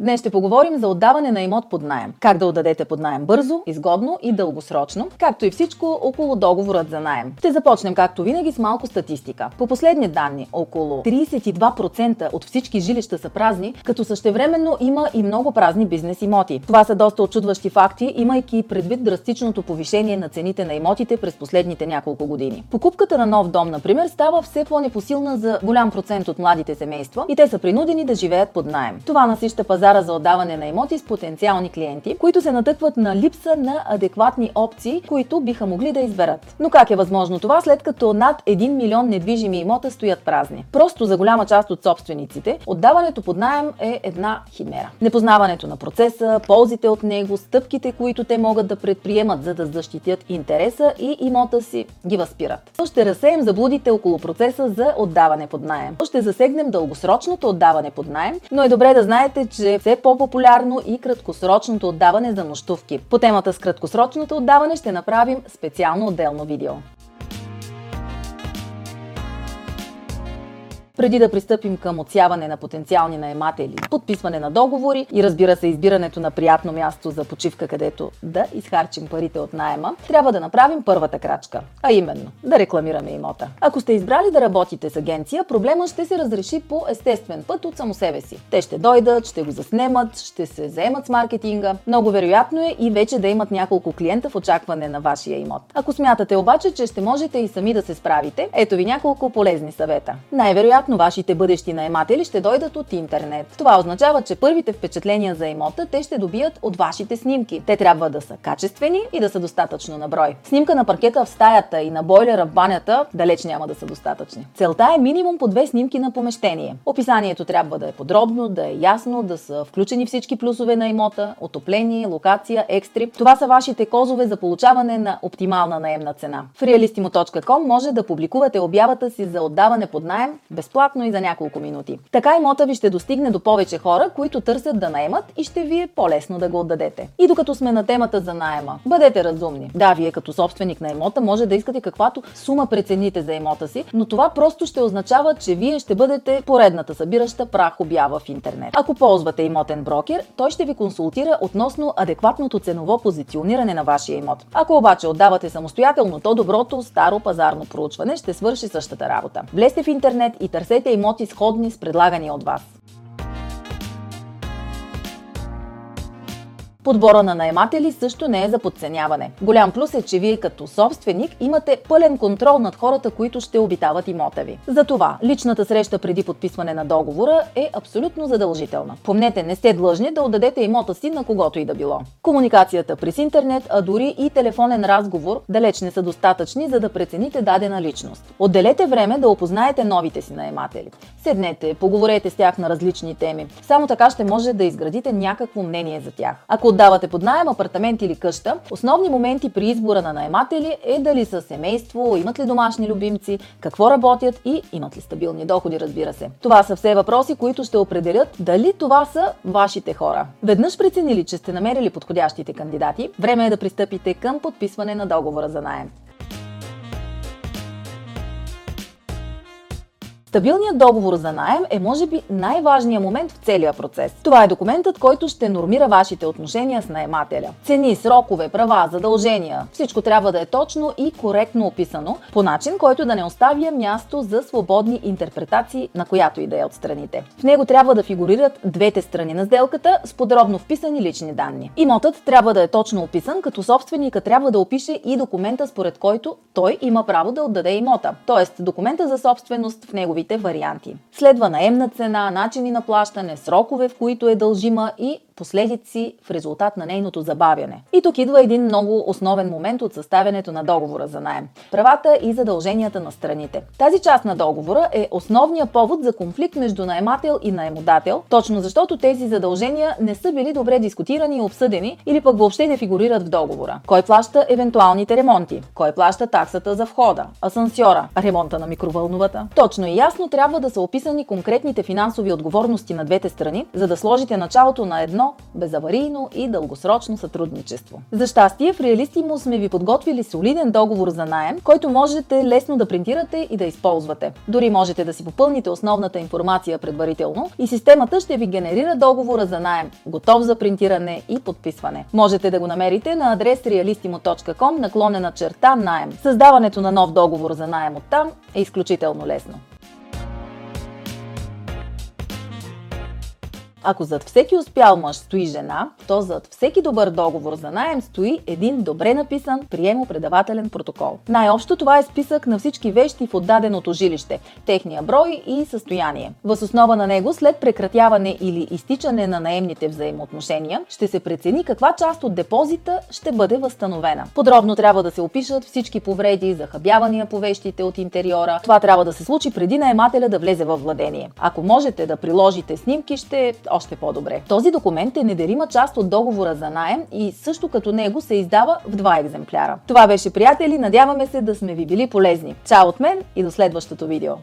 Днес ще поговорим за отдаване на имот под найем. Как да отдадете под найем бързо, изгодно и дългосрочно, както и всичко около договорът за найем. Ще започнем както винаги с малко статистика. По последни данни, около 32% от всички жилища са празни, като същевременно има и много празни бизнес имоти. Това са доста очудващи факти, имайки предвид драстичното повишение на цените на имотите през последните няколко години. Покупката на нов дом, например, става все по-непосилна за голям процент от младите семейства и те са принудени да живеят под найем. Това насища пазар пазара за отдаване на имоти с потенциални клиенти, които се натъкват на липса на адекватни опции, които биха могли да изберат. Но как е възможно това, след като над 1 милион недвижими имота стоят празни? Просто за голяма част от собствениците, отдаването под найем е една химера. Непознаването на процеса, ползите от него, стъпките, които те могат да предприемат, за да защитят интереса и имота си, ги възпират. Ще разсеем заблудите около процеса за отдаване под найем. Ще засегнем дългосрочното отдаване под найем, но е добре да знаете, че е все по-популярно и краткосрочното отдаване за нощувки. По темата с краткосрочното отдаване ще направим специално отделно видео. Преди да пристъпим към отсяване на потенциални наематели, подписване на договори и разбира се избирането на приятно място за почивка, където да изхарчим парите от найема, трябва да направим първата крачка, а именно да рекламираме имота. Ако сте избрали да работите с агенция, проблема ще се разреши по естествен път от само себе си. Те ще дойдат, ще го заснемат, ще се заемат с маркетинга. Много вероятно е и вече да имат няколко клиента в очакване на вашия имот. Ако смятате обаче, че ще можете и сами да се справите, ето ви няколко полезни съвета. Най-вероятно вероятно вашите бъдещи наематели ще дойдат от интернет. Това означава, че първите впечатления за имота те ще добият от вашите снимки. Те трябва да са качествени и да са достатъчно на брой. Снимка на паркета в стаята и на бойлера в банята далеч няма да са достатъчни. Целта е минимум по две снимки на помещение. Описанието трябва да е подробно, да е ясно, да са включени всички плюсове на имота, отопление, локация, екстри. Това са вашите козове за получаване на оптимална наемна цена. В realistimo.com може да публикувате обявата си за отдаване под найем безплатно безплатно и за няколко минути. Така имота ви ще достигне до повече хора, които търсят да наемат и ще ви е по-лесно да го отдадете. И докато сме на темата за найема, бъдете разумни. Да, вие като собственик на имота може да искате каквато сума прецените за имота си, но това просто ще означава, че вие ще бъдете поредната събираща прах обява в интернет. Ако ползвате имотен брокер, той ще ви консултира относно адекватното ценово позициониране на вашия имот. Ако обаче отдавате самостоятелно, то доброто старо пазарно проучване ще свърши същата работа. Влезте в интернет и търсете търсете имоти сходни с предлагания от вас. Подбора на наематели също не е за подценяване. Голям плюс е, че вие като собственик имате пълен контрол над хората, които ще обитават имота ви. Затова личната среща преди подписване на договора е абсолютно задължителна. Помнете, не сте длъжни да отдадете имота си на когото и да било. Комуникацията през интернет, а дори и телефонен разговор далеч не са достатъчни, за да прецените дадена личност. Отделете време да опознаете новите си наематели. Седнете, поговорете с тях на различни теми. Само така ще може да изградите някакво мнение за тях. Ако отдавате под найем апартамент или къща, основни моменти при избора на наематели е дали са семейство, имат ли домашни любимци, какво работят и имат ли стабилни доходи, разбира се. Това са все въпроси, които ще определят дали това са вашите хора. Веднъж преценили, че сте намерили подходящите кандидати, време е да пристъпите към подписване на договора за найем. Стабилният договор за найем е може би най-важният момент в целия процес. Това е документът, който ще нормира вашите отношения с наемателя. Цени, срокове, права, задължения. Всичко трябва да е точно и коректно описано, по начин, който да не оставя място за свободни интерпретации на която и да е от страните. В него трябва да фигурират двете страни на сделката с подробно вписани лични данни. Имотът трябва да е точно описан, като собственика трябва да опише и документа, според който той има право да отдаде имота. Тоест документа за собственост в негови неговите варианти. Следва наемна цена, начини на плащане, срокове, в които е дължима и последици в резултат на нейното забавяне. И тук идва един много основен момент от съставянето на договора за найем. Правата и задълженията на страните. Тази част на договора е основният повод за конфликт между наемател и наемодател, точно защото тези задължения не са били добре дискутирани и обсъдени или пък въобще не фигурират в договора. Кой плаща евентуалните ремонти? Кой плаща таксата за входа? Асансьора? Ремонта на микровълновата? Точно и ясно Ясно трябва да са описани конкретните финансови отговорности на двете страни, за да сложите началото на едно безаварийно и дългосрочно сътрудничество. За щастие, в Реалистимо сме ви подготвили солиден договор за найем, който можете лесно да принтирате и да използвате. Дори можете да си попълните основната информация предварително и системата ще ви генерира договора за найем, готов за принтиране и подписване. Можете да го намерите на адрес realistimo.com наклонена черта найем. Създаването на нов договор за найем от там е изключително лесно. Ако зад всеки успял мъж стои жена, то зад всеки добър договор за найем стои един добре написан приемо-предавателен протокол. Най-общо това е списък на всички вещи в отдаденото жилище, техния брой и състояние. Въз основа на него, след прекратяване или изтичане на наемните взаимоотношения, ще се прецени каква част от депозита ще бъде възстановена. Подробно трябва да се опишат всички повреди, захабявания по вещите от интериора. Това трябва да се случи преди наемателя да влезе във владение. Ако можете да приложите снимки, ще още по-добре. Този документ е неделима част от договора за найем и също като него се издава в два екземпляра. Това беше, приятели, надяваме се да сме ви били полезни. Чао от мен и до следващото видео!